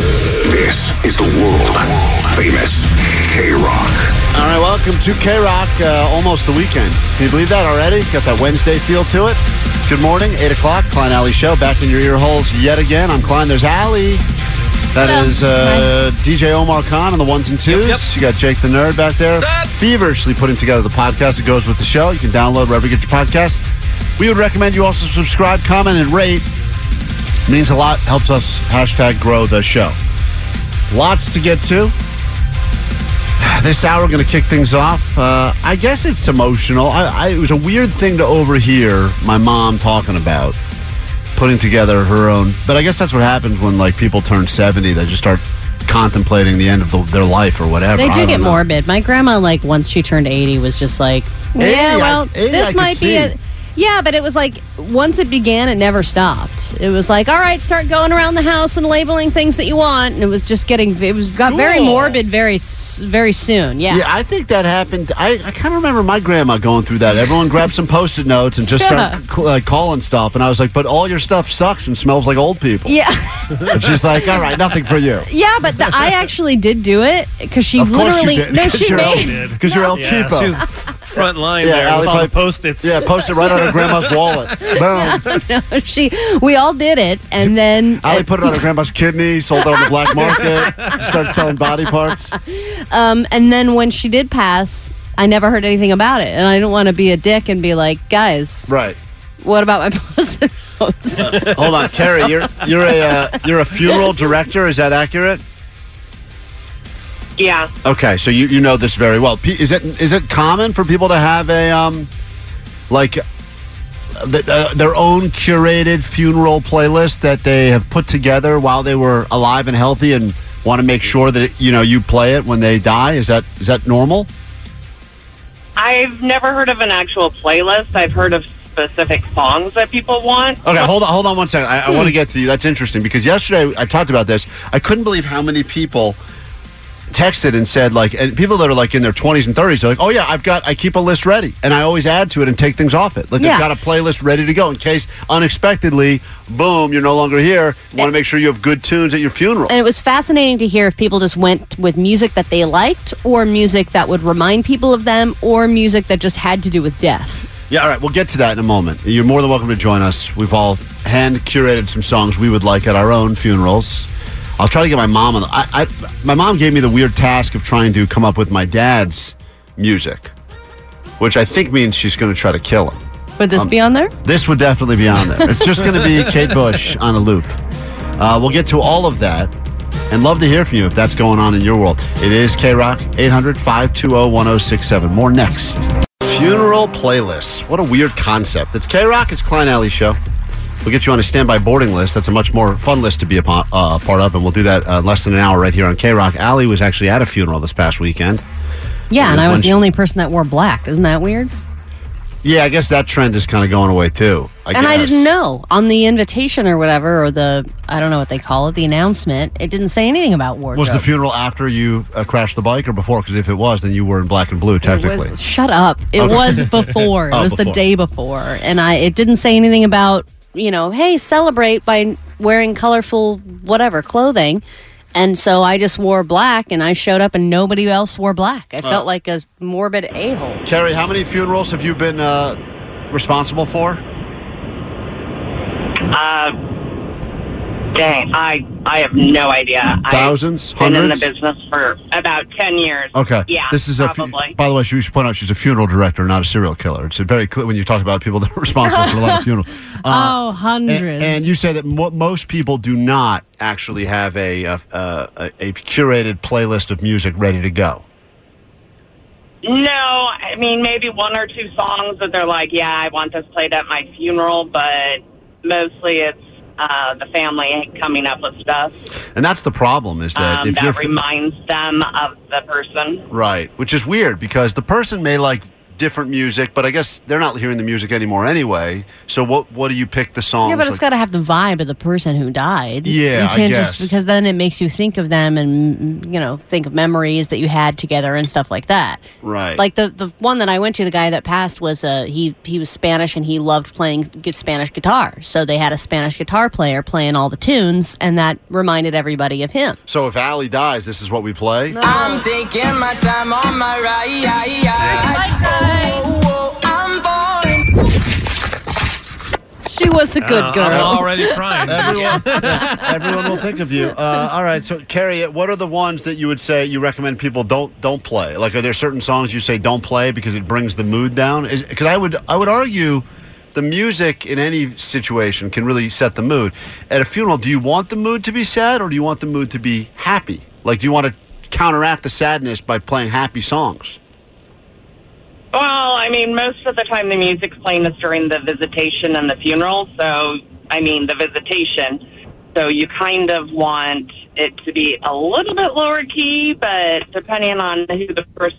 This is the world famous K Rock. All right, welcome to K Rock. Uh, almost the weekend. Can you believe that already? Got that Wednesday feel to it. Good morning, 8 o'clock, Klein Alley Show. Back in your ear holes yet again. I'm Klein. There's Alley. That Hello. is uh, DJ Omar Khan on the ones and twos. yep. You got Jake the Nerd back there. Sup? Feverishly putting together the podcast that goes with the show. You can download wherever you get your podcast. We would recommend you also subscribe, comment, and rate. Means a lot. Helps us hashtag grow the show. Lots to get to. This hour, we're going to kick things off. Uh, I guess it's emotional. I, I, it was a weird thing to overhear my mom talking about putting together her own. But I guess that's what happens when like people turn seventy. They just start contemplating the end of the, their life or whatever. They do get know. morbid. My grandma, like, once she turned 80, was just like, 80, yeah, I- well, 80 I this might be see. it. Yeah, but it was like, once it began, it never stopped. It was like, all right, start going around the house and labeling things that you want. And it was just getting, it was got very morbid very, very soon. Yeah. Yeah, I think that happened. I, I kind of remember my grandma going through that. Everyone grabbed some post-it notes and just Yeah. start cl- uh, calling stuff. And I was like, "But all your stuff sucks and smells like old people." Yeah. And she's like, "All right, nothing for you." Yeah, but the, I actually did do it because she Of course literally, you did. no, 'cause she made, El, because you're El Yeah, Cheapo. she was front line Yeah, there Allie with all the post-its. yeah, post it right on her grandma's wallet. Boom. no, she, we all did it. And then, Allie put it on her grandma's kidney, sold it on the black market, started selling body parts. Um, and then when she did pass, I never heard anything about it, and I didn't want to be a dick and be like, guys, Right. what about my post-it notes? Hold on, Carrie. You're you're a uh, you're a funeral director. Is that accurate? Yeah. Okay, so you, you know this very well. Is it is it common for people to have a um like the, uh, their own curated funeral playlist that they have put together while they were alive and healthy and want to make sure that you know you play it when they die? Is that is that normal? I've never heard of an actual playlist. I've heard of specific songs that people want. Okay, hold on, hold on one second. I, I want to get to you. That's interesting because yesterday I talked about this. I couldn't believe how many people texted and said like, and people that are like in their twenties and thirties are like, oh yeah, I've got, I keep a list ready, and I always add to it and take things off it. Like Yeah. I've got a playlist ready to go in case unexpectedly, boom, you're no longer here. You want to make sure you have good tunes at your funeral. and it was fascinating to hear if people just went with music that they liked, or music that would remind people of them, or music that just had to do with death. Yeah, all right, we'll get to that in a moment. You're more than welcome to join us. We've all hand curated some songs we would like at our own funerals. I'll try to get my mom on. The, I, I, my mom gave me the weird task of trying to come up with my dad's music, which I think means she's going to try to kill him. Would this be on there? This would definitely be on there. It's just going to be Kate Bush on a loop. Uh, we'll get to all of that and love to hear from you if that's going on in your world. It is K Rock, 800 520 1067. More next. Funeral playlists. What a weird concept. It's K Rock, it's Klein Alley Show. We'll get you on a standby boarding list. That's a much more fun list to be a uh, part of, and we'll do that uh, less than an hour right here on K Rock. Allie was actually at a funeral this past weekend. Yeah, and I was the only person that wore black. Isn't that weird? Yeah, I guess that trend is kind of going away too. I and I didn't know on the invitation or whatever, or the I don't know what they call it, the announcement. It didn't say anything about wardrobe. Was the funeral after you uh, crashed the bike or before? Because if it was, then you were in black and blue, It technically. was, shut up! It Okay. was before. It Oh, was the day before, and I. It didn't say anything about you know, hey, celebrate by wearing colorful whatever clothing. And so I just wore black, and I showed up, and nobody else wore black. I felt like a morbid a hole. Terry, how many funerals have you been uh, responsible for? Uh, Dang, I I have no idea. Thousands? I've been in the Hundreds? business for about ten years. Okay. Yeah. This is a. fu- by the way, she should point out she's a funeral director, not a serial killer. It's very clear when you talk about people that are responsible for a lot of funerals. oh, uh, A- hundreds. And, you say that mo- most people do not actually have a, a, a a curated playlist of music ready to go. No, I mean maybe one or two songs that they're like, yeah, I want this played at my funeral, but mostly it's uh, the family coming up with stuff And that's the problem is that um, if you're that reminds them of the person. right, which is weird because the person may like different music, but I guess they're not hearing the music anymore anyway. So what what do you pick the songs? yeah, but it's like- got to have the vibe of the person who died. Yeah, you can't guess. just because then it makes you think of them and mm, you know think of memories that you had together and stuff like that. right. Like the the one that I went to, the guy that passed was uh he he was Spanish and he loved playing good Spanish guitar. So they had a Spanish guitar player playing all the tunes, and that reminded everybody of him. so if Allie dies, this is what we play. I'm taking my time on my ride. I'm falling. She was a good Uh, girl. I'm already crying. Everyone, everyone will think of you. Uh, all right, so Carrie, what are the ones that you would say you recommend people don't don't play? Like, are there certain songs you say don't play because it brings the mood down? Because I would I would argue the music in any situation can really set the mood. At a funeral, do you want the mood to be sad or do you want the mood to be happy? Like, do you want to counteract the sadness by playing happy songs? Well, I mean, most of the time the music's playing is during the visitation and the funeral. So, I mean, the visitation. So you kind of want it to be a little bit lower key, but depending on who the person.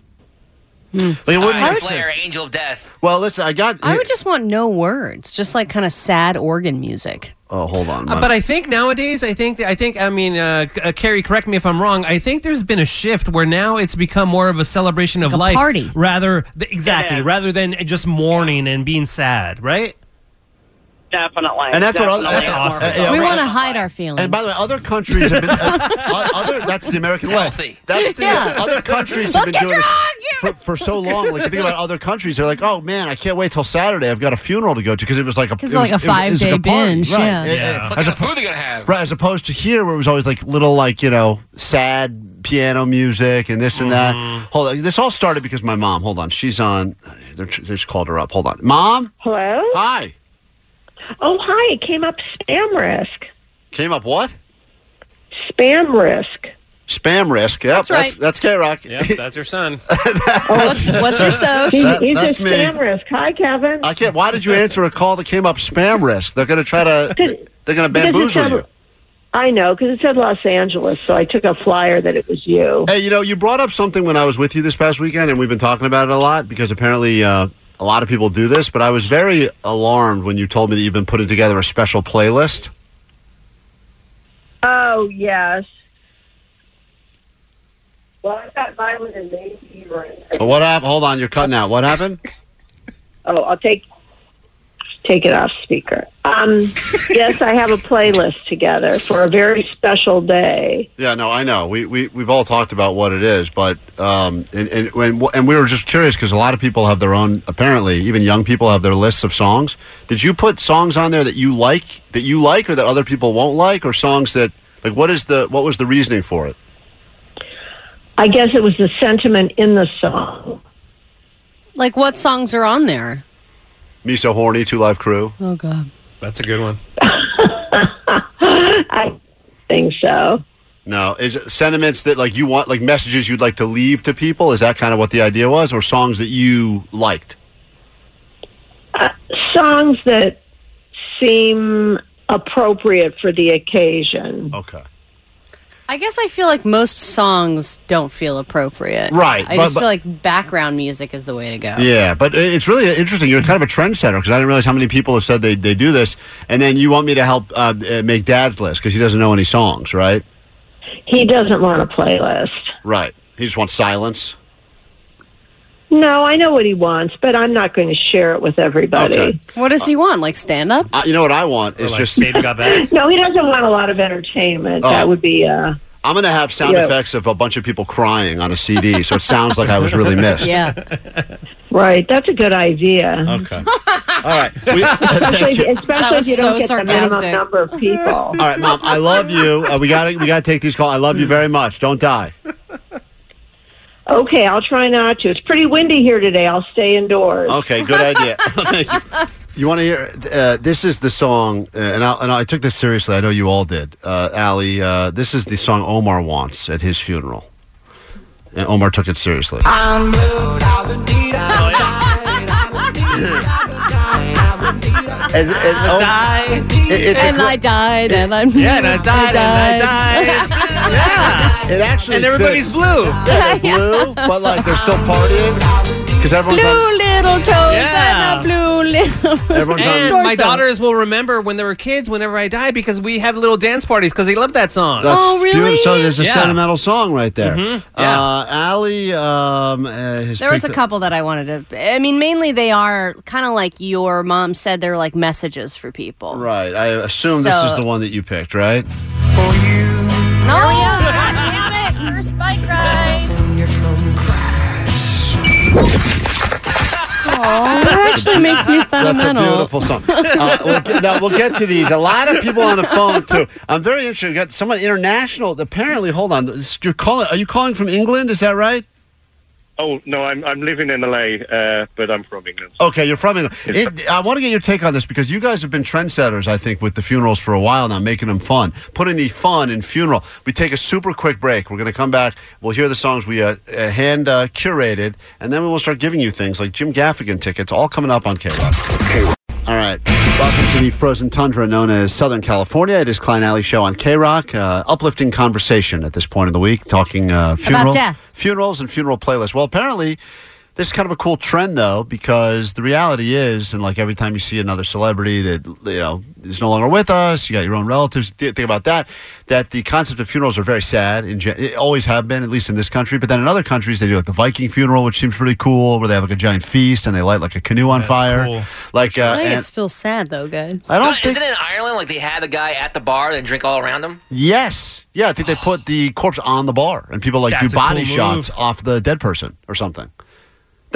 Hmm. Like, it wouldn't Alright, Slayer. Angel of Death. Well, listen, I got. I would just want no words, just like kind of sad organ music. Oh, hold on. Uh, but I think nowadays, I think, I think, I mean, uh, C- uh, Carrie, correct me if I'm wrong. I think there's been a shift where now it's become more of a celebration of Like a life, party. rather th- exactly, is. rather than just mourning and being sad, right? Definitely. And that's what other- definitely. that's awesome. Uh, yeah, we right. want to hide our feelings. And by the way, other countries have been. Uh, uh, other, that's the American It's way. That's the Yeah. other countries have been doing this for, for so long. Like you think about other countries, they're like, "Oh man, I can't wait till Saturday. I've got a funeral to go to because it was like a 'Cause it was- like a it was- it was five-day like a binge, right? yeah. Yeah. What As, kind of food they gonna have? right, as opposed to here, where it was always like little, like you know, sad piano music and this and that. Hold on, this all started because my mom. Hold on, she's on. They just called her up. Hold on, mom. Hello? Hi. Oh, hi. It came up spam risk. Came up what? Spam risk. Spam risk. Yep, That's right. That's, K Rock. Yep, that's your son. what's, what's your social? He- That- he's that's a me. spam risk. Hi, Kevin. I can't. Why did you answer a call that came up spam risk? They're going to try to. They're going to Because it bamboozle you. I know, because it said Los Angeles, so I took a flyer that it was you. Hey, you know, you brought up something when I was with you this past weekend, and we've been talking about it a lot because apparently uh, a lot of people do this. But I was very alarmed when you told me that you've been putting together a special playlist. Oh, yes. Well, I've got Violent and Maybe right. What happened? Hold on, you're cutting out. What happened? Oh, I'll take take it off speaker. Um, yes, I have a playlist together for a very special day. Yeah, no, I know. We we we've all talked about what it is, but um, and and when, and we were just curious because a lot of people have their own. Apparently, even young people have their lists of songs. Did you put songs on there that you like that you like, or that other people won't like, or songs that like what is the what was the reasoning for it? I guess it was the sentiment in the song. Like what songs are on there? Me so horny, Two Live Crew. Oh God. That's a good one. I think so. No, is it sentiments that like you want, like messages you'd like to leave to people? Is that kind of what the idea was, or songs that you liked? Uh, songs that seem appropriate for the occasion. Okay, I guess I feel like most songs don't feel appropriate. Right, I but- just but- feel like background music is the way to go. yeah, but it's really interesting. You're kind of a trendsetter because I didn't realize how many people have said they, they do this, and then you want me to help uh, uh, make Dad's list because he doesn't know any songs, right? He doesn't want a playlist. Right. He just wants silence. No, I know what he wants, but I'm not going to share it with everybody. Okay. What does he want? Like stand up? Uh, you know what I want Or is like just Baby Got Back. No, he doesn't want a lot of entertainment. Oh. That would be uh I'm going to have sound Yeah. effects of a bunch of people crying on a CD, so it sounds like I was really missed. Yeah. right. That's a good idea. Okay. All right. We, thank you. especially, especially That was if you don't so get the minimum number of people. All right, mom. I love you. Uh, we got to we got to take these calls. I love you very much. Don't die. Okay, I'll try not to. It's pretty windy here today. I'll stay indoors. Okay, good idea. You. You want to hear? Uh, this is the song, uh, and, I, and I took this seriously. I know you all did, uh, Allie. Uh, this is the song Omar wants at his funeral, and Omar took it seriously. And- and- oh, Die. it- it's And gr- I died, and I'm Yeah, and I died, and I died. Yeah. It actually And everybody's fits. blue. Yeah, they're blue, but like they're still partying because everyone's blue on. little toes Yeah. and a blue little. Everyone's And on. my Torso. daughters will remember when they were kids, whenever I die, because we have little dance parties because they love that song. That's Oh, really? beautiful. So there's a Yeah. sentimental song right there. Mhm, yeah. Uh, Allie um, uh, has There was a couple that I wanted to. I mean, mainly they are kind of like your mom said. They're like messages for people. Right. I assume this is the one that you picked, right? No, yeah. Damn it! First bike ride. Oh, that actually makes me sad. That's a sentimental. beautiful song. Uh, we'll get, now we'll get to these. A lot of people on the phone too. I'm very interested. We got someone international. Apparently, hold on. This- You're calling. Are you calling from England? Is that right? Oh no, I'm I'm living in LA, uh, but I'm from England. Okay, you're from England. It, I want to get your take on this because you guys have been trendsetters, I think, with the funerals for a while now, making them fun, putting the fun in funeral. We take a super quick break. We're going to come back. We'll hear the songs we uh, uh, hand uh, curated, and then we will start giving you things like Jim Gaffigan tickets, all coming up on K Rock. All right. Welcome to the frozen tundra known as Southern California. It is Klein Alley Show on K Rock. Uh, uplifting conversation at this point of the week, talking uh, funeral, death. funerals and funeral playlists. Well, apparently, this is kind of a cool trend, though, because the reality is, and like every time you see another celebrity that you know is no longer with us, you got your own relatives. Think about that. That the concept of funerals are very sad. and always have been, at least in this country. But then in other countries, they do like the Viking funeral, which seems pretty cool, where they have like a giant feast and they light like a canoe on fire. cool. Like, uh, I think and it's still sad though, guys. I don't Don't- think. Isn't it in Ireland like they had the guy at the bar and drink all around him? Yes. Yeah, I think they put the corpse on the bar and people like That's do body cool shots move. off the dead person or something.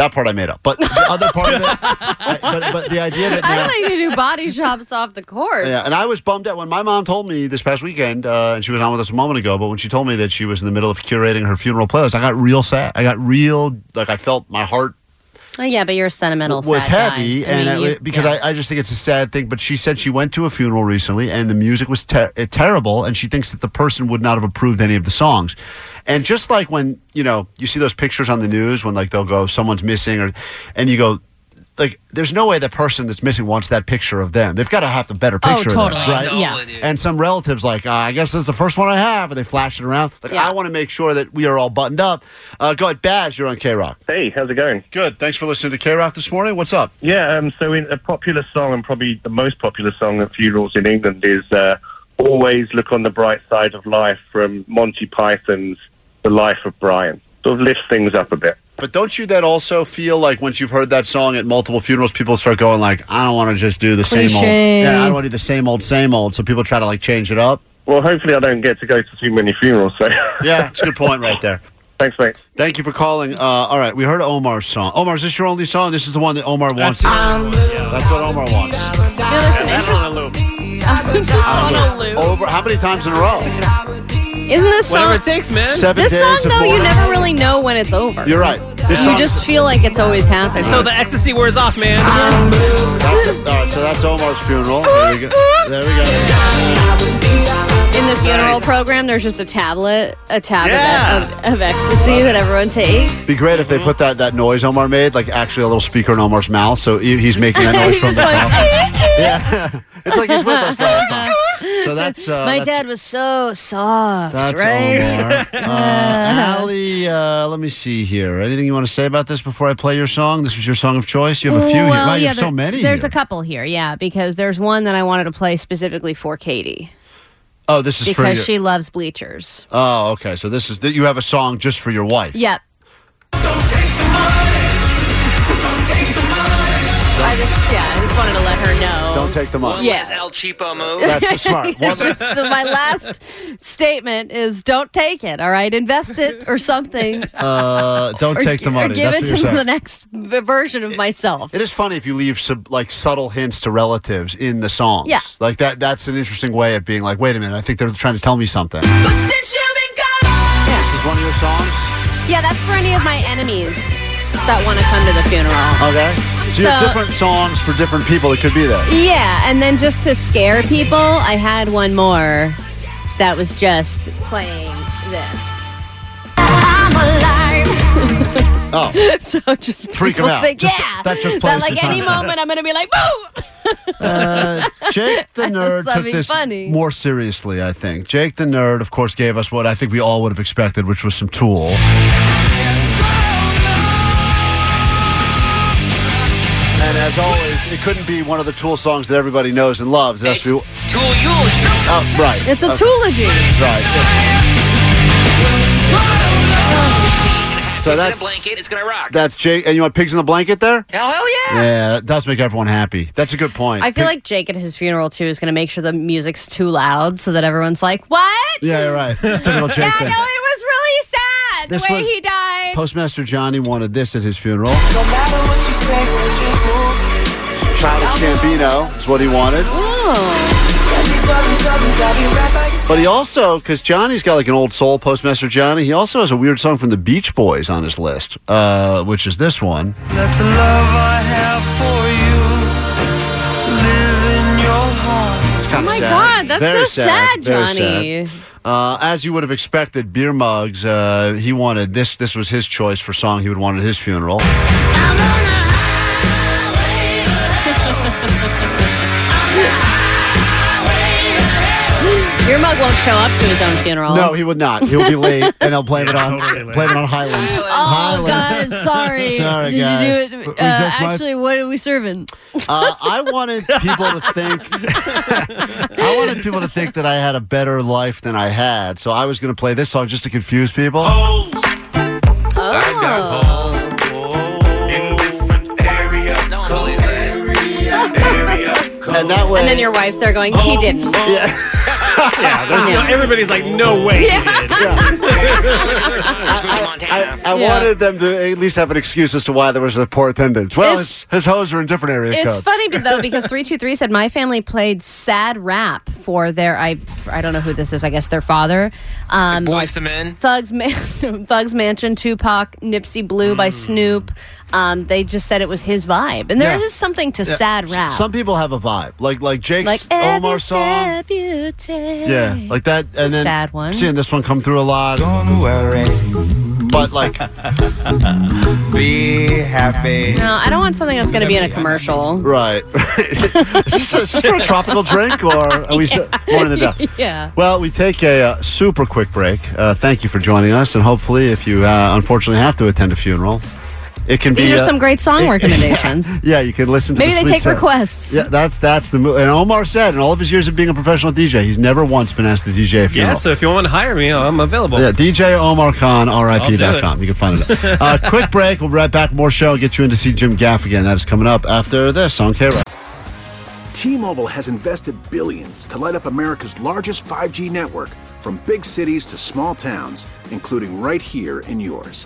That part I made up. But the other part of it, I- but, but the idea that I now. thought you do body shops off the course. Yeah, and I was bummed out when my mom told me this past weekend, uh, and she was on with us a moment ago. But when she told me that she was in the middle of curating her funeral playlist, I got real sad. I got real, like I felt my heart Oh, yeah, but you're a sentimental. was sad guy. heavy, I and mean, you- because yeah. I, I just think it's a sad thing. But she said she went to a funeral recently, and the music was ter- uh, terrible, and she thinks that the person would not have approved any of the songs. And just like when you know you see those pictures on the news when like they'll go someone's missing, or and you go. Like, there's no way the person that's missing wants that picture of them. They've got to have the better Oh, picture totally. of them, right? Totally, Yeah. dude. And some relatives like, uh, I guess this is the first one I have, and they flash it around. Like, Yeah. I want to make sure that we are all buttoned up. Uh, go ahead, Baz. You're on K Rock. Hey, how's it going? Good. Thanks for listening to K Rock this morning. What's up? Yeah, um, so in a popular song, and probably the most popular song at funerals in England, is uh, "Always Look on the Bright Side of Life" from Monty Python's "The Life of Brian." Sort of lifts things up a bit. But don't you then also feel like once you've heard that song at multiple funerals, people start going like, I don't want to just do the same old. Yeah, I don't want to do the same old, same old. So people try to like change it up. Well, hopefully, I don't get to go to too many funerals. So, Yeah, it's a good point right there. thanks, mate. Thank you for calling. Uh, all right, we heard Omar's song. Omar, is this your only song? This is the one that Omar wants. That's what Omar wants. You know, there's some interesting. just on a loop. Over how many times in a row? Isn't this Whatever song? it takes, man. Seven This days song though, you never really know when it's over. You're right. This You song. just feel like it's always happening. Until the ecstasy wears off, man. that's it. All right, so that's Omar's funeral. There we go. There we go. In the funeral program, there's just a tablet, a tablet Yeah. of, of ecstasy that everyone takes. Be great if they put that, that noise Omar made, like actually a little speaker in Omar's mouth, so he's making that noise from the going, mouth. Yeah, it's like he's with us the time. So that's uh, My that's, dad was so soft, That's right? Omar. Uh, Allie, uh, let me see here. Anything you want to say about this before I play your song? This was your song of choice. You have a few here. Well, Wow, you yeah, have so many. There's here. a couple here, yeah, because there's one that I wanted to play specifically for Katie oh, this is because your. she loves bleachers. oh, okay. So this is that you have a song just for your wife. Yep. Just yeah, I just wanted to let her know. Don't take the money. One Yeah. El Cheapo move. That's smart. One last- so my last statement is don't take it, all right? Invest it or something. Uh, don't or, take the or money. give That's it to you're the next version of myself. It is funny if you leave some like subtle hints to relatives in the songs. Yeah. Like that. That's an interesting way of being like, wait a minute, I think they're trying to tell me something. But since you've been gone, This is one of your songs. Yeah, that's for any of my enemies that want to come to the funeral. Okay. So, you have different songs for different people. It could be that. Yeah, and then just to scare people, I had one more that was just playing this. I'm alive. Oh, So just Freak 'em people out. Think, Just- yeah, that just plays that plays like any moment I'm gonna be like, boo. uh, Jake the nerd took this funny. more seriously. I think Jake the nerd, of course, gave us what I think we all would have expected, which was some Tool. And as always, it couldn't be one of the Tool songs that everybody knows and loves. It has It's to be, Tool Eulogy. oh, right. It's a Okay. toology. Right. So Pigs in a that's blanket. It's gonna rock. that's Jake. And you want pigs in the blanket there? Hell, hell yeah. Yeah, that does make everyone happy. That's a good point. I feel Pig- like Jake at his funeral too is gonna make sure the music's too loud so that everyone's like, "What? Yeah, you're right. It's a typical Jake Yeah, thing. no, it was really sad This the way was- he died." Postmaster Johnny wanted this at his funeral. No matter what you say, what you do. Childish Gambino is what he wanted. Oh. These are these others, I'll be right by your But he also, because Johnny's got like an old soul, Postmaster Johnny, he also has a weird song from the Beach Boys on his list, uh, which is this one. Let the love I have for you live in your heart. It's kind Oh my sad. God, that's Very so sad, Very Johnny. sad. Uh, as you would have expected, Beer Mugs, uh, he wanted this. This was his choice for song he would want at his funeral. Won't show up to his own funeral. No, he would not. He'll be late, and he'll blame it on blame it on Highland. Oh, guys, sorry. Sorry, Did guys. You do it? Uh, this my- actually, what are we serving? Uh, I wanted people to think. I wanted people to think that I had a better life than I had, so I was going to play this song just to confuse people. Oh. No And that way, And then your wife's there going, he didn't. yeah, Yeah, there's no, everybody's like, no way. he did. Let's move to Montana. I, I Yeah. wanted them to at least have an excuse as to why there was a poor attendance. Well, It's- his, his hose are in different area It's codes. funny though because three two three said my family played sad rap for their I I don't know who this is I guess their father. Um, Boyz II Men. Thugs Man- Thugs Mansion, Tupac, Nipsey Blue by Snoop. Um, they just said it was his vibe, and there is Yeah. something to sad rap, Some people have a vibe, like like Jake's like Omar every song. step you take. Yeah, like that, a and then sad one. seeing this one come through a lot. Don't worry, But like, be happy. No, I don't want something that's going to be in a commercial. right? is, this, is this for a tropical drink, or are we yeah. more in the depth? Yeah. Well, we take a uh, super quick break. Uh, thank you for joining us, and hopefully, if you uh, unfortunately have to attend a funeral, it can be These are uh, some great song it- recommendations. Yeah, you can listen to. Maybe the they sweet take sound. requests. Yeah, that's that's the move. And Omar said, in all of his years of being a professional DJ, he's never once been asked to DJ a funeral. Yeah, so if you want to hire me, I'm available. Yeah, DJ Omar Khan, RIP.com. You can find it. there. uh, quick break. We'll be right back. More show. Get you in to see Jim Gaffigan. That is coming up after this on K Rock. T-Mobile has invested billions to light up America's largest 5G network from big cities to small towns, including right here in yours.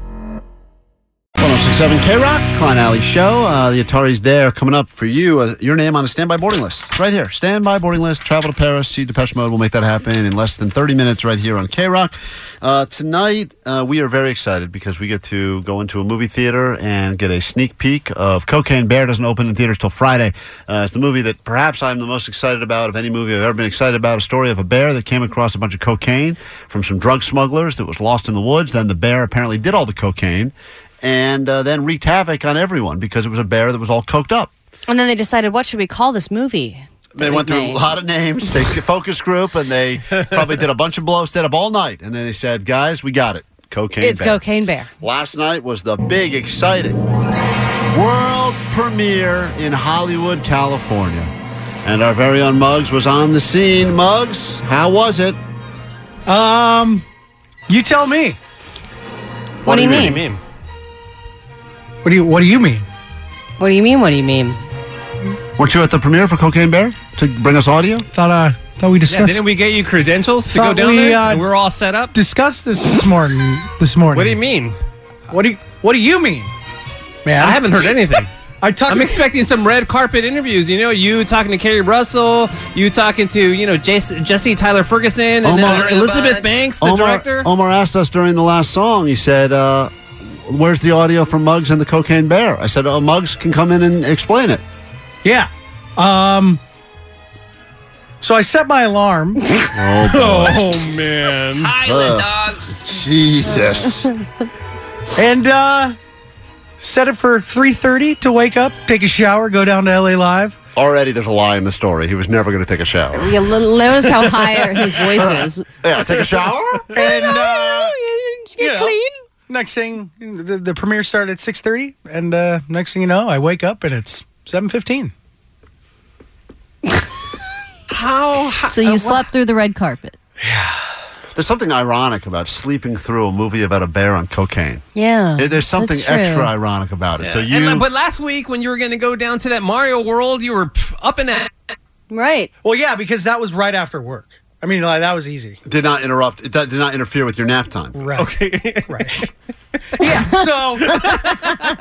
1067 K Rock, Klein Alley Show. Uh, the Atari's there coming up for you. Uh, your name on a standby boarding list. Right here. Standby boarding list. Travel to Paris. See Depeche Mode. We'll make that happen in less than 30 minutes right here on K Rock. Uh, tonight, uh, we are very excited because we get to go into a movie theater and get a sneak peek of Cocaine Bear. Doesn't open in theaters till Friday. Uh, it's the movie that perhaps I'm the most excited about of any movie I've ever been excited about. A story of a bear that came across a bunch of cocaine from some drug smugglers that was lost in the woods. Then the bear apparently did all the cocaine and uh, then wreaked havoc on everyone because it was a bear that was all coked up. And then they decided, what should we call this movie? They went we've through a lot of names. They focus group, and they probably did a bunch of blows, stayed up all night, and then they said, "Guys, we got it. Cocaine." It's Bear." Cocaine Bear. Last night was the big, exciting world premiere in Hollywood, California, and our very own Mugs was on the scene. Mugs, how was it? Um, you tell me. What do you mean? What do you What do you What do you mean? What do you mean? What do you mean? Weren't you at the premiere for Cocaine Bear to bring us audio? Thought uh thought we Yeah, discussed. didn't we get you credentials to go thought down we, there? uh, and we're all set up. discussed this this morning. This morning. What do you mean? What do you What do you mean, man? I haven't heard anything. I talked. I'm expecting some red carpet interviews. You know, you talking to Keri Russell, you talking to you know Jesse, Jesse Tyler Ferguson, and Omar- then Elizabeth Banks, the Omar, director. Omar asked us during the last song. He said, uh, "Where's the audio from Muggs and the Cocaine Bear?" I said, "Oh, Muggs can come in and explain it." Yeah. Um. So I set my alarm. Oh, man. Ugh. Jesus. and uh set it for 3:30 to wake up, take a shower, go down to LA Live. Already, there's a lie in the story. He was never going to take a shower. You l- notice how high his voice is. Yeah, take a shower. And uh, you know, clean. Next thing, the, the premiere started at 6:30, and uh, next thing you know, I wake up and it's 7:15. How? how So you slept through the red carpet. Yeah. There's something ironic about sleeping through a movie about a bear on cocaine. Yeah. There- There's something that's true. extra ironic about it. So And, uh, you, but last week when you were going to go down to that Mario World, you were pff, up in that. Right. Well, yeah, because that was right after work. I mean, like, that was easy. did not interrupt. It did not interfere with your nap time. Right. Okay. Right. yeah. So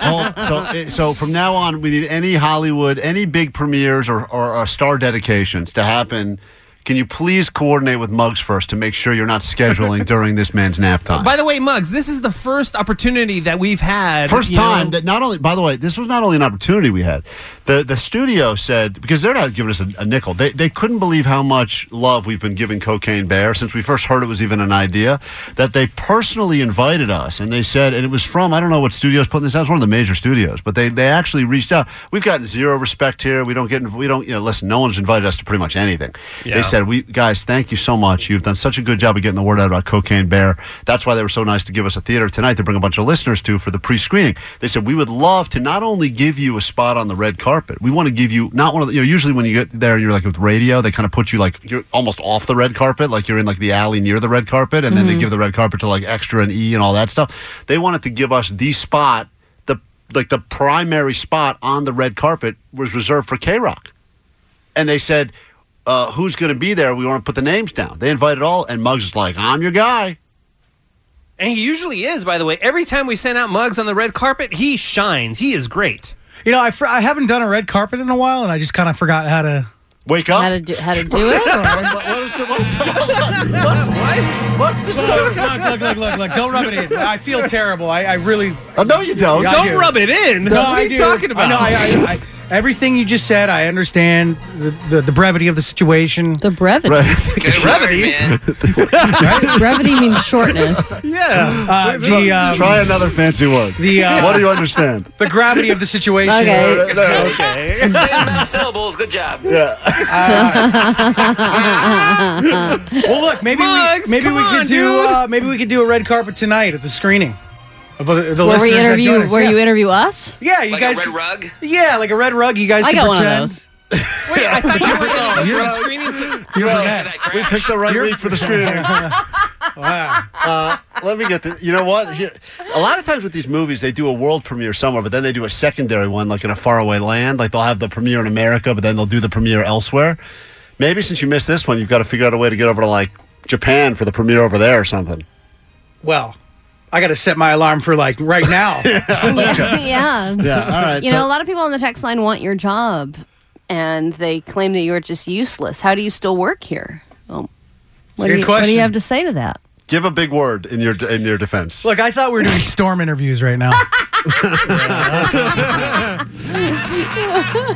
Oh, so, eh, so from now on, we need any Hollywood, any big premieres or, or, or star dedications to happen. Can you please coordinate with Muggs first to make sure you're not scheduling during this man's nap time? By the way, Muggs, this is the first opportunity that we've had. First you know- time that not only, by the way, this was not only an opportunity we had. The the studio said because they're not giving us a, a nickel. They they couldn't believe how much love we've been giving Cocaine Bear since we first heard it was even an idea. That they personally invited us and they said, and it was from I don't know what studios putting this out. It's one of the major studios, but they they actually reached out. We've gotten zero respect here. We don't get we don't you know listen. No one's invited us to pretty much anything. Yeah. They said, "We guys, thank you so much. You've done such a good job of getting the word out about Cocaine Bear. That's why they were so nice to give us a theater tonight to bring a bunch of listeners to for the pre-screening. They said we would love to not only give you a spot on the red carpet, we want to give you not one of the, you know usually when you get there and you're like with radio, they kind of put you like you're almost off the red carpet, like you're in like the alley near the red carpet, and then they Mhm. give the red carpet to like extra and E and all that stuff. They wanted to give us the spot." The, like the primary spot on the red carpet was reserved for K Rock and they said, uh, "Who's going to be there? We want to put the names down." They invited all, and Muggs was like, "I'm your guy." And he usually is, by the way. Every time we send out Muggs on the red carpet, he shines. He is great. you know, I fr- I haven't done a red carpet in a while, and I just kind of forgot how to wake up. How to do, how to do it? what's, what's the look, look, look, look, look, look! Don't rub it in. I feel terrible. I, I really. Oh, no, you don't. I Don't do. rub it in. No, What are I you do. talking I know. about? I, I, I, everything you just said, I understand the, the, the brevity of the situation. The brevity. brevity, man. Brevity means shortness. Yeah. Uh, the, um, Try another fancy word. The uh, what do you understand? The gravity of the situation. Okay. okay. It's in syllables. Good job. Yeah. well, look, maybe Muggs, we maybe come we could on, do dude. uh, maybe we could do a red carpet tonight at the screening. Of the, the Where we listeners that interview, join us. where yeah. you interview us? Yeah, you Like guys. a red rug. Yeah, like a red rug. You guys I can got one of pretend. those. Wait, I thought you were going to the screening. to- You're Well, pretend. we picked the right week for the screening. Wow. Uh, let me get the. You know what? Here, a lot of times with these movies, they do a world premiere somewhere, but then they do a secondary one, like in a faraway land. Like they'll have the premiere in America, but then they'll do the premiere elsewhere. Maybe since you missed this one, you've got to figure out a way to get over to like Japan for the premiere over there or something. Well, I got to set my alarm for like right now. yeah. yeah. Yeah, all right, You so- know, a lot of people on the text line want your job and they claim that you're just useless. How do you still work here? Well, what, do you, what do you have to say to that? Give a big word in your in your defense. Look, I thought we were doing storm interviews right now.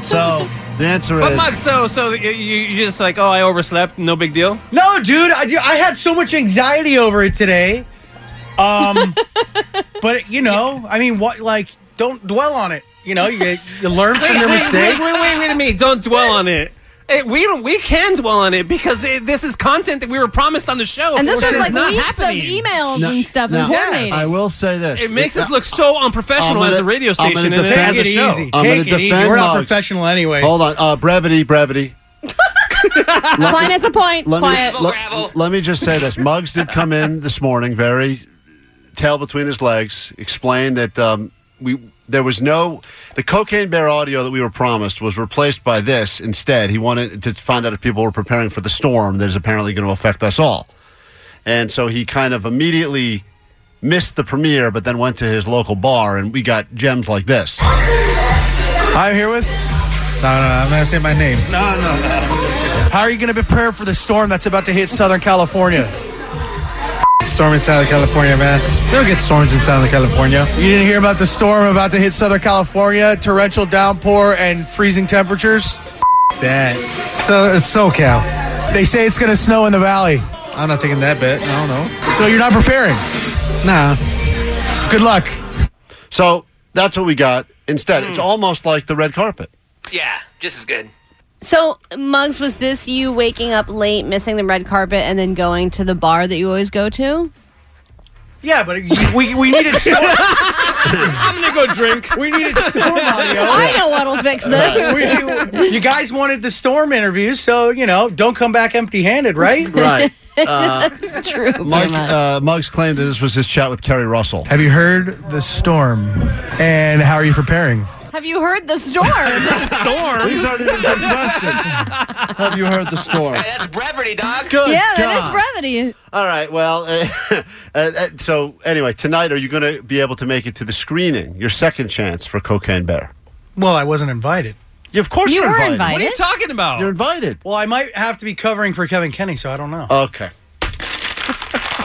So the answer But is Mug, so so you, you you just like, oh, I overslept, no big deal. No, dude, I, I had so much anxiety over it today. Um, but you know, I mean, what? Like, don't dwell on it. You know, you, you learn from Wait, your wait, mistake. wait, wait, wait, wait a minute. Don't dwell on it. Hey, we don't. We can dwell on it because it, this is content that we were promised on the show. And this was like not weeks happening. of emails No, and stuff now, and coordinating. I will say this: It makes It- us look so unprofessional I'm gonna- as a radio I'm station gonna and defend- as a Take it show. easy. I'm Take gonna it easy. defend We're not Muggs. professional anyway. Hold on, uh, brevity, brevity. Klein has a point. Let Quiet. me let, let me just say this: Muggs did come in this morning, very tail between his legs, explained that um, we there was no the cocaine bear audio that we were promised was replaced by this instead. He wanted to find out if people were preparing for the storm that is apparently going to affect us all, and so he kind of immediately missed the premiere, but then went to his local bar, and we got gems like this. I'm here with. No, no, no, I'm not gonna say my name. No, no. How are you gonna prepare for the storm that's about to hit Southern California? Storm in Southern California, man. They don't get storms in Southern California. You didn't hear about the storm about to hit Southern California? Torrential downpour and freezing temperatures? That. So it's SoCal. They say it's gonna snow in the valley. I'm not taking that bet. I don't know. So you're not preparing? Nah. Good luck. So that's what we got instead. It's hmm. almost like the red carpet. Yeah, just as good. So, Muggs, was this you waking up late, missing the red carpet, and then going to the bar that you always go to? Yeah, but we, we needed storm. I'm gonna go drink. We needed storm audio. I know what'll fix this. We- you guys wanted the storm interviews, so you know, don't come back empty-handed, right? Right. Uh, It's true. Mug, uh, Muggs claimed that this was his chat with Keri Russell. Have you heard the storm? And how are you preparing? Have you heard the storm? Storm. These aren't even good questions. Have you heard the storm? Hey, that's brevity, dog. Good yeah, that is brevity. All right. Well, uh, uh, so anyway, tonight, are you going to be able to make it to the screening? Your second chance for Cocaine Bear. Well, I wasn't invited. Yeah, of course You you're were invited. invited. What are you talking about? You're invited. Well, I might have to be covering for Kevin Kenny, so I don't know. Okay.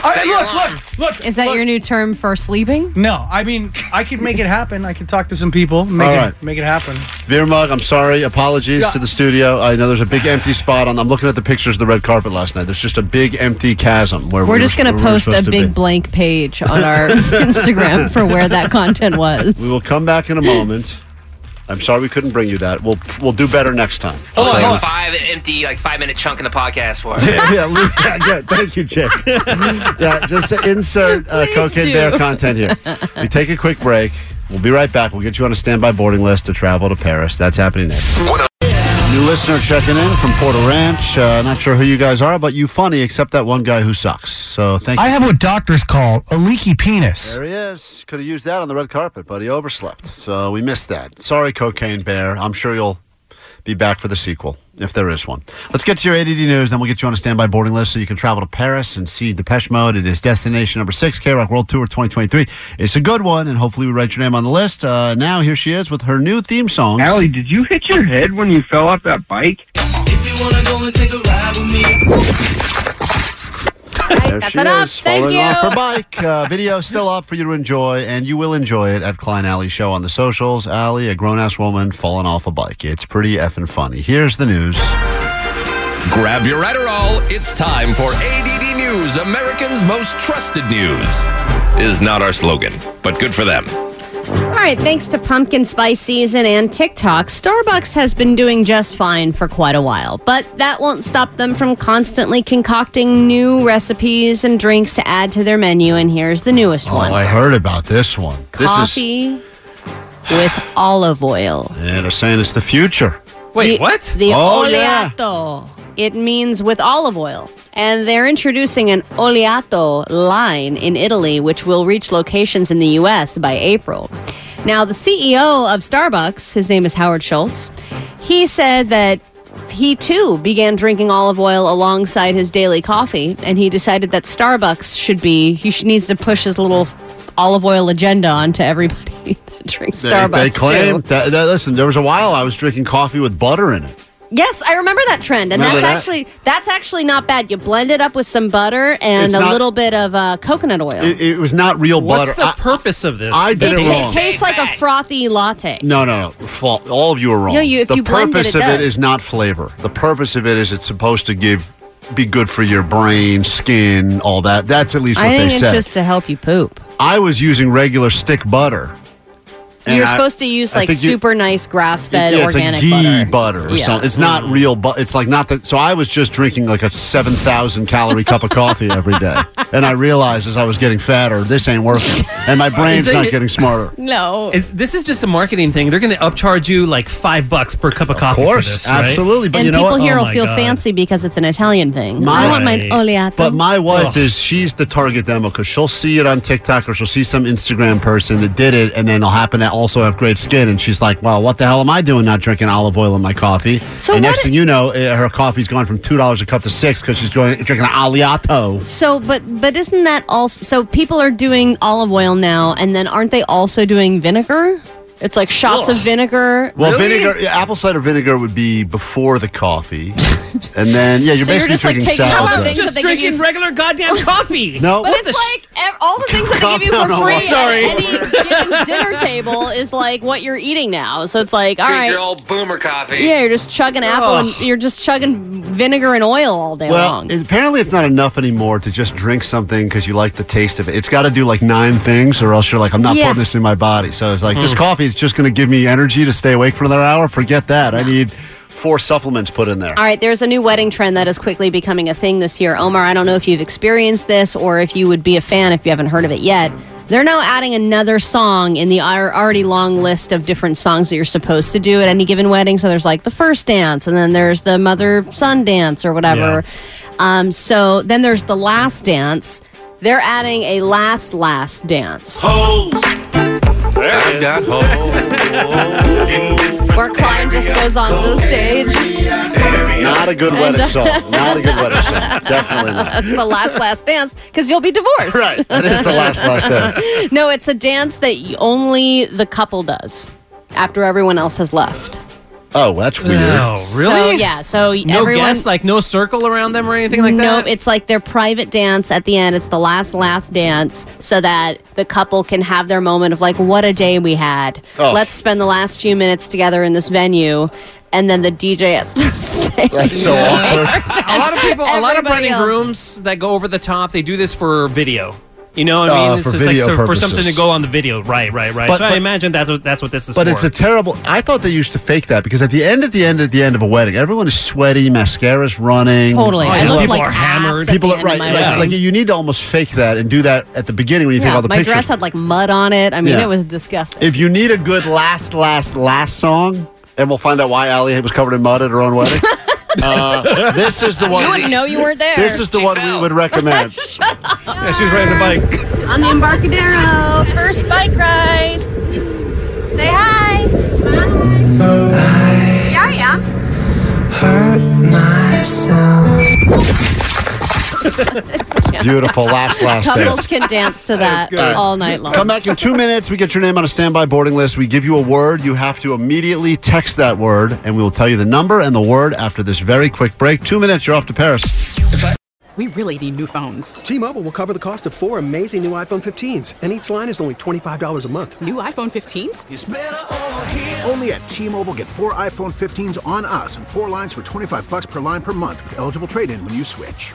All right, look, look, look. Is that look. your new term for sleeping? No, I mean, I could make it happen. I could talk to some people, make All it right. make it happen. Beer mug, I'm sorry. Apologies Yeah. to the studio. I know there's a big empty spot on. I'm looking at the pictures of the red carpet last night. There's just a big empty chasm where We're we just going to we were post a big be. blank page on our Instagram for where that content was. We will come back in a moment. I'm sorry we couldn't bring you that. We'll we'll do better next time. Hold So- like a five empty, like five minute chunk in the podcast for. yeah, yeah, leave- yeah, good. Thank you, Chick. yeah, just insert uh, Cocaine do. Bear content here. We take a quick break. We'll be right back. We'll get you on a standby boarding list to travel to Paris. That's happening next. New listener checking in from Porter Ranch. Uh, not sure who you guys are, but you funny, except that one guy who sucks. So thank you. I have what doctors call a leaky penis. There he is. Could have used that on the red carpet, but he overslept. So we missed that. Sorry, Cocaine Bear. I'm sure you'll be back for the sequel, if there is one. Let's get to your ADD news, then we'll get you on a standby boarding list so you can travel to Paris and see Depeche Mode. It is destination number six, K Rock World Tour 2023. It's a good one, and hopefully we write your name on the list. Uh, now, here she is with her new theme song. Allie, did you hit your head when you fell off that bike? There That's she enough. is, Thank falling you. off her bike. Uh, video still up for you to enjoy, and you will enjoy it at Klein Alley Show on the socials. Alley, a grown ass woman falling off a bike. It's pretty effing funny. Here's the news. Grab your Adderall. It's time for ADD News, Americans' most trusted news. Is not our slogan, but good for them. All right, thanks to pumpkin spice season and TikTok, Starbucks has been doing just fine for quite a while. But that won't stop them from constantly concocting new recipes and drinks to add to their menu. And here's the newest Oh, one I heard about this one. This is, coffee with olive oil. yeah, they're saying it's the future. Wait, The- what? The Oh, yeah. It means with olive oil. And they're introducing an oleato line in Italy, which will reach locations in the U.S. by April. Now, the CEO of Starbucks, his name is Howard Schultz, he said that he too began drinking olive oil alongside his daily coffee, and he decided that Starbucks should be, he should, needs to push his little olive oil agenda onto everybody that drinks They, Starbucks. they claim that, that- Listen, there was a while I was drinking coffee with butter in it. Yes, I remember that trend, and Remember that's that? actually that's actually not bad. You blend it up with some butter and It's a not- little bit of uh, coconut oil. It, it was not real butter. What's butter. the purpose of this? I did it it ta- wrong. tastes like a frothy latte. No, no, no. Fault. All of you are wrong. No, you- if the you blend it, purpose it of it does. is not flavor. The purpose of it is it's supposed to give be good for your brain, skin, all that. That's at least what I think they it's said. just to help you poop. I was using regular stick butter. And You're I- supposed to use like think you- super nice grass-fed yeah, organic like ghee butter. butter, or Yeah. something. It's not mm. real, but it's like not that. So I was just drinking like a seven thousand calorie cup of coffee every day, and I realized as I was getting fatter, this ain't working, and my brain's Is it- not getting smarter. No. Is, this is just a marketing thing. They're going to upcharge you like five bucks per cup of coffee Of course, for this, right? absolutely. But and you know people what? here Oh will feel God. fancy because it's an Italian thing. My- I want my oleato. But my wife Ugh. is she's the target demo because she'll see it on TikTok or she'll see some Instagram person that did it, and then they'll happen to also have great skin, and she's like, "Well, what the hell am I doing not drinking olive oil in my coffee?" So and next thing you know, eh, her coffee's gone from two dollars a cup to six because she's going drinking an oleato. So, but but isn't that also? So people are doing olive oil now, and then aren't they also doing vinegar? It's like shots of vinegar. Well, vinegar, yeah, apple cider vinegar would be before the coffee, and then yeah, you're So you're basically just, like, drinking taking all salad. the dressing. things Just that they give drinking you- regular goddamn coffee. No, But what it's the like ev- all the things that they give you for free Omar. Sorry. at any given dinner table is like what you're eating now. So it's like, all Drink right, your old boomer coffee. yeah, you're just chugging apple and you're just chugging vinegar and oil all day Well, long. it- apparently it's not enough anymore to just drink something because you like the taste of it. It's got to do like nine things, or else you're like, I'm not Yeah. putting this in my body. So it's like this mm. coffee is just going to give me energy to stay awake for another hour. Forget that. I need four supplements put in there. All right, there's a new wedding trend that is quickly becoming a thing this year. Omar, I don't know if you've experienced this or if you would be a fan if you haven't heard of it yet. They're now adding another song in the already long list of different songs that you're supposed to do at any given wedding. So there's like the first dance, and then there's the mother son dance or whatever. Um, so then there's the last dance. They're adding a last last dance I got hoes. where Klein just goes onto the stage. Not a good wedding uh, song. Not a good wedding song. Definitely not. That's the last last dance because you'll be divorced. Right. That is the last last dance. no, it's a dance that only the couple does after everyone else has left. Oh, that's oh, weird. Oh, really? So yeah, so No everyone. guests, like no circle around them or anything like Nope, that. it's like their private dance at the end. It's the last, last dance so that the couple can have their moment of like, what a day we had. Oh. Let's spend the last few minutes together in this venue. And then the DJ has to stay. That's so awkward. a lot of people, a lot of Everybody bride and grooms that go over the top. They do this for video. You know what Uh, I mean? It's for just like so, for something to go on the video. Right, right, right. But- so I imagine that's what that's what this is But for. it's a terrible. I thought they used to fake that because at the end, at the end, at the end of a wedding, everyone is sweaty, mascara's running. Totally. Oh, I yeah. look People like are ass hammered. at People are right. Like, wedding. like you need to almost fake that and do that at the beginning when you take yeah, all the pictures my dress had like mud on it. I mean, Yeah. it was disgusting. if you need a good last, last, last song, and we'll find out why Allie was covered in mud at her own wedding. uh, this is the one. you wouldn't know you weren't there. This is the She one we would recommend. shut yeah, she was riding a bike. on the Embarcadero, first bike ride. Say hi. Bye. Yeah, yeah. Beautiful last, last Couples dance. can dance to that all night long. Come back in two minutes. We get your name on a standby boarding list. We give you a word. You have to immediately text that word, and we will tell you the number and the word after this very quick break. Two minutes, you're off to Paris. We really need new phones. T-Mobile will cover the cost of four amazing new iPhone 15s, and each line is only $25 a month. New iPhone 15s? Only at T-Mobile get four iPhone 15s on us and four lines for 25 bucks per line per month with eligible trade-in when you switch.